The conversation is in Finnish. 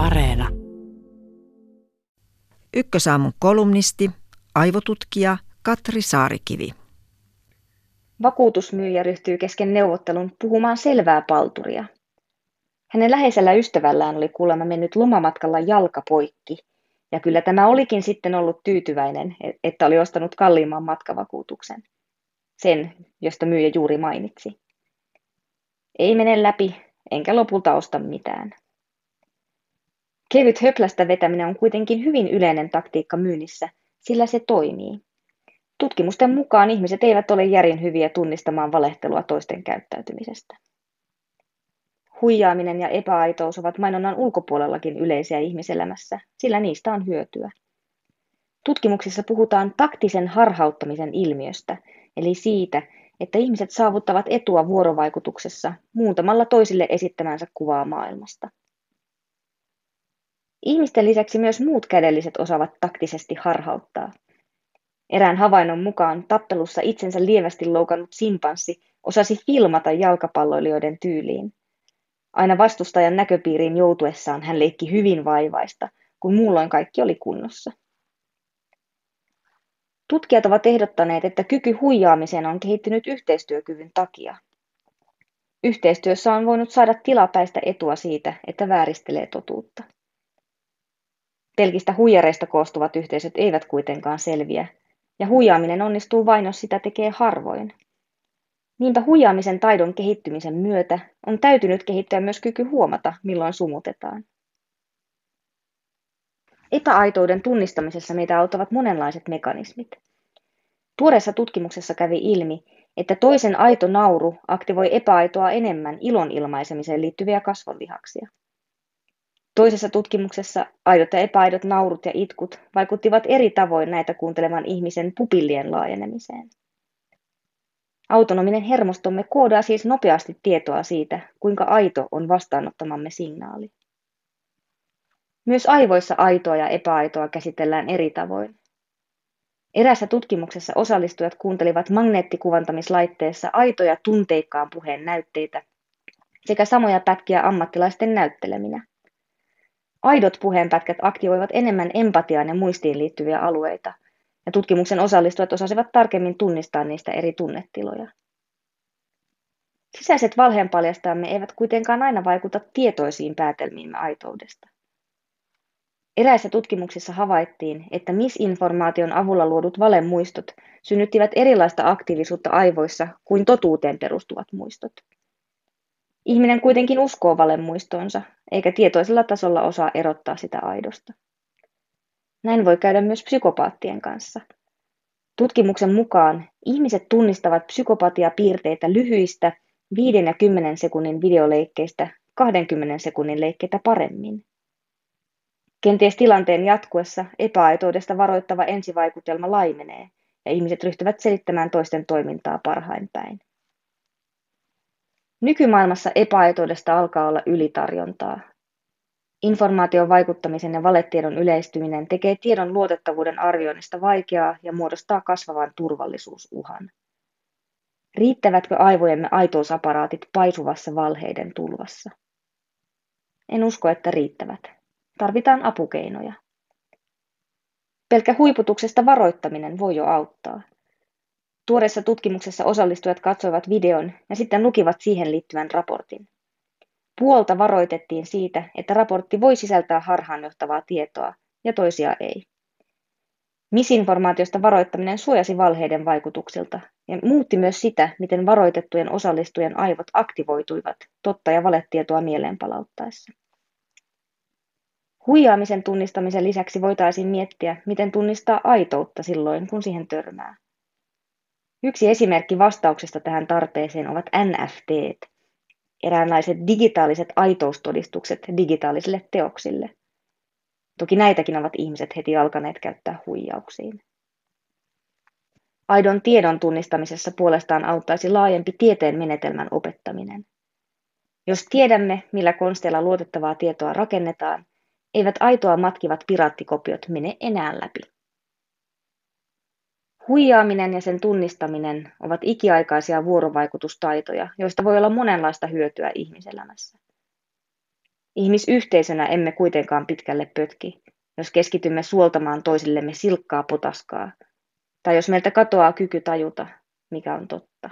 Areena. Ykkösaamun kolumnisti, aivotutkija Katri Saarikivi. Vakuutusmyyjä ryhtyy kesken neuvottelun puhumaan selvää palturia. Hänen läheisellä ystävällään oli kuulemma mennyt lomamatkalla jalka poikki, ja kyllä tämä olikin sitten ollut tyytyväinen, että oli ostanut kalliimman matkavakuutuksen. Sen, josta myyjä juuri mainitsi. Ei mene läpi, enkä lopulta osta mitään. Kevyt höplästä vetäminen on kuitenkin hyvin yleinen taktiikka myynnissä, sillä se toimii. Tutkimusten mukaan ihmiset eivät ole järin hyviä tunnistamaan valehtelua toisten käyttäytymisestä. Huijaaminen ja epäaitous ovat mainonnan ulkopuolellakin yleisiä ihmiselämässä, sillä niistä on hyötyä. Tutkimuksissa puhutaan taktisen harhauttamisen ilmiöstä, eli siitä, että ihmiset saavuttavat etua vuorovaikutuksessa muutamalla toisille esittämänsä kuvaa maailmasta. Ihmisten lisäksi myös muut kädelliset osaavat taktisesti harhauttaa. Erään havainnon mukaan tappelussa itsensä lievästi loukannut simpanssi osasi filmata jalkapalloilijoiden tyyliin. Aina vastustajan näköpiiriin joutuessaan hän leikki hyvin vaivaista, kun muulloin kaikki oli kunnossa. Tutkijat ovat ehdottaneet, että kyky huijaamiseen on kehittynyt yhteistyökyvyn takia. Yhteistyössä on voinut saada tilapäistä etua siitä, että vääristelee totuutta. Pelkistä huijareista koostuvat yhteisöt eivät kuitenkaan selviä, ja huijaaminen onnistuu vain, jos sitä tekee harvoin. Niinpä huijaamisen taidon kehittymisen myötä on täytynyt kehittää myös kyky huomata, milloin sumutetaan. Epäaitouden tunnistamisessa meitä auttavat monenlaiset mekanismit. Tuoreessa tutkimuksessa kävi ilmi, että toisen aito nauru aktivoi epäaitoa enemmän ilon ilmaisemiseen liittyviä kasvonlihaksia. Toisessa tutkimuksessa aidot ja epäaidot naurut ja itkut vaikuttivat eri tavoin näitä kuuntelevan ihmisen pupillien laajenemiseen. Autonominen hermostomme koodaa siis nopeasti tietoa siitä, kuinka aito on vastaanottamamme signaali. Myös aivoissa aitoa ja epäaitoa käsitellään eri tavoin. Erässä tutkimuksessa osallistujat kuuntelivat magneettikuvantamislaitteessa aitoja tunteikkaan puheen näytteitä sekä samoja pätkiä ammattilaisten näytteleminä. Aidot puheenpätkät aktivoivat enemmän empatiaan ja muistiin liittyviä alueita, ja tutkimuksen osallistujat osasivat tarkemmin tunnistaa niistä eri tunnetiloja. Sisäiset valheenpaljastajamme eivät kuitenkaan aina vaikuta tietoisiin päätelmiimme aitoudesta. Eräissä tutkimuksissa havaittiin, että misinformaation avulla luodut valemuistot synnyttivät erilaista aktiivisuutta aivoissa kuin totuuteen perustuvat muistot. Ihminen kuitenkin uskoo valemuistoonsa, eikä tietoisella tasolla osaa erottaa sitä aidosta. Näin voi käydä myös psykopaattien kanssa. Tutkimuksen mukaan ihmiset tunnistavat psykopatiapiirteitä lyhyistä 5 ja 10 sekunnin videoleikkeistä 20 sekunnin leikkeitä paremmin. Kenties tilanteen jatkuessa epäaitoudesta varoittava ensivaikutelma laimenee ja ihmiset ryhtyvät selittämään toisten toimintaa parhain päin. Nykymaailmassa epäaitoudesta alkaa olla ylitarjontaa. Informaation vaikuttamisen ja valetiedon yleistyminen tekee tiedon luotettavuuden arvioinnista vaikeaa ja muodostaa kasvavan turvallisuusuhan. Riittävätkö aivojemme aitousaparaatit paisuvassa valheiden tulvassa? En usko, että riittävät. Tarvitaan apukeinoja. Pelkkä huiputuksesta varoittaminen voi jo auttaa. Tuoreessa tutkimuksessa osallistujat katsoivat videon ja sitten lukivat siihen liittyvän raportin. Puolta varoitettiin siitä, että raportti voi sisältää harhaanjohtavaa tietoa ja toisia ei. Misinformaatiosta varoittaminen suojasi valheiden vaikutuksilta ja muutti myös sitä, miten varoitettujen osallistujien aivot aktivoituivat totta ja valetietoa mieleen palauttaessa. Huijaamisen tunnistamisen lisäksi voitaisiin miettiä, miten tunnistaa aitoutta silloin, kun siihen törmää. Yksi esimerkki vastauksesta tähän tarpeeseen ovat NFT, eräänlaiset digitaaliset aitoustodistukset digitaalisille teoksille. Toki näitäkin ovat ihmiset heti alkaneet käyttää huijauksiin. Aidon tiedon tunnistamisessa puolestaan auttaisi laajempi tieteen menetelmän opettaminen. Jos tiedämme, millä konsteilla luotettavaa tietoa rakennetaan, eivät aitoa matkivat piraattikopiot mene enää läpi. Huijaaminen ja sen tunnistaminen ovat ikiaikaisia vuorovaikutustaitoja, joista voi olla monenlaista hyötyä ihmiselämässä. Ihmisyhteisönä emme kuitenkaan pitkälle pötki, jos keskitymme suoltamaan toisillemme silkkaa potaskaa, tai jos meiltä katoaa kyky tajuta, mikä on totta.